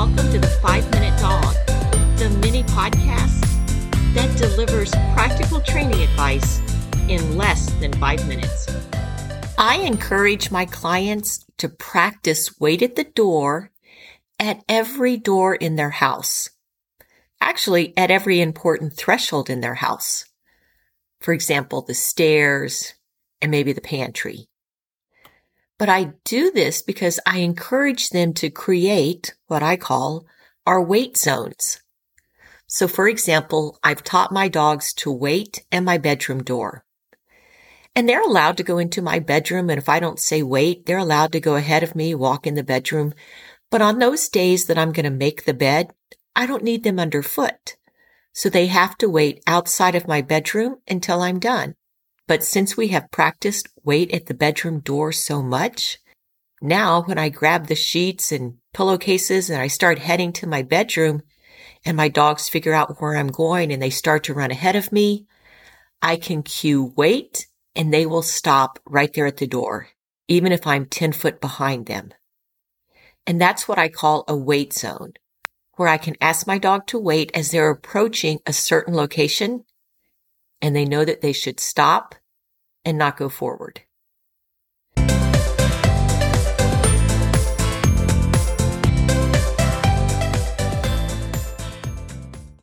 Welcome to the Five Minute Dog, the mini podcast that delivers practical training advice in less than five minutes. I encourage my clients to practice wait at the door at every door in their house. Actually, at every important threshold in their house. For example, the stairs and maybe the pantry. But I do this because I encourage them to create what I call our wait zones. So for example, I've taught my dogs to wait at my bedroom door. And they're allowed to go into my bedroom. And if I don't say wait, they're allowed to go ahead of me, walk in the bedroom. But on those days that I'm going to make the bed, I don't need them underfoot. So they have to wait outside of my bedroom until I'm done. But since we have practiced wait at the bedroom door so much, now when I grab the sheets and pillowcases and I start heading to my bedroom and my dogs figure out where I'm going and they start to run ahead of me, I can cue wait and they will stop right there at the door, even if I'm 10 foot behind them. And that's what I call a wait zone, where I can ask my dog to wait as they're approaching a certain location and they know that they should stop and not go forward.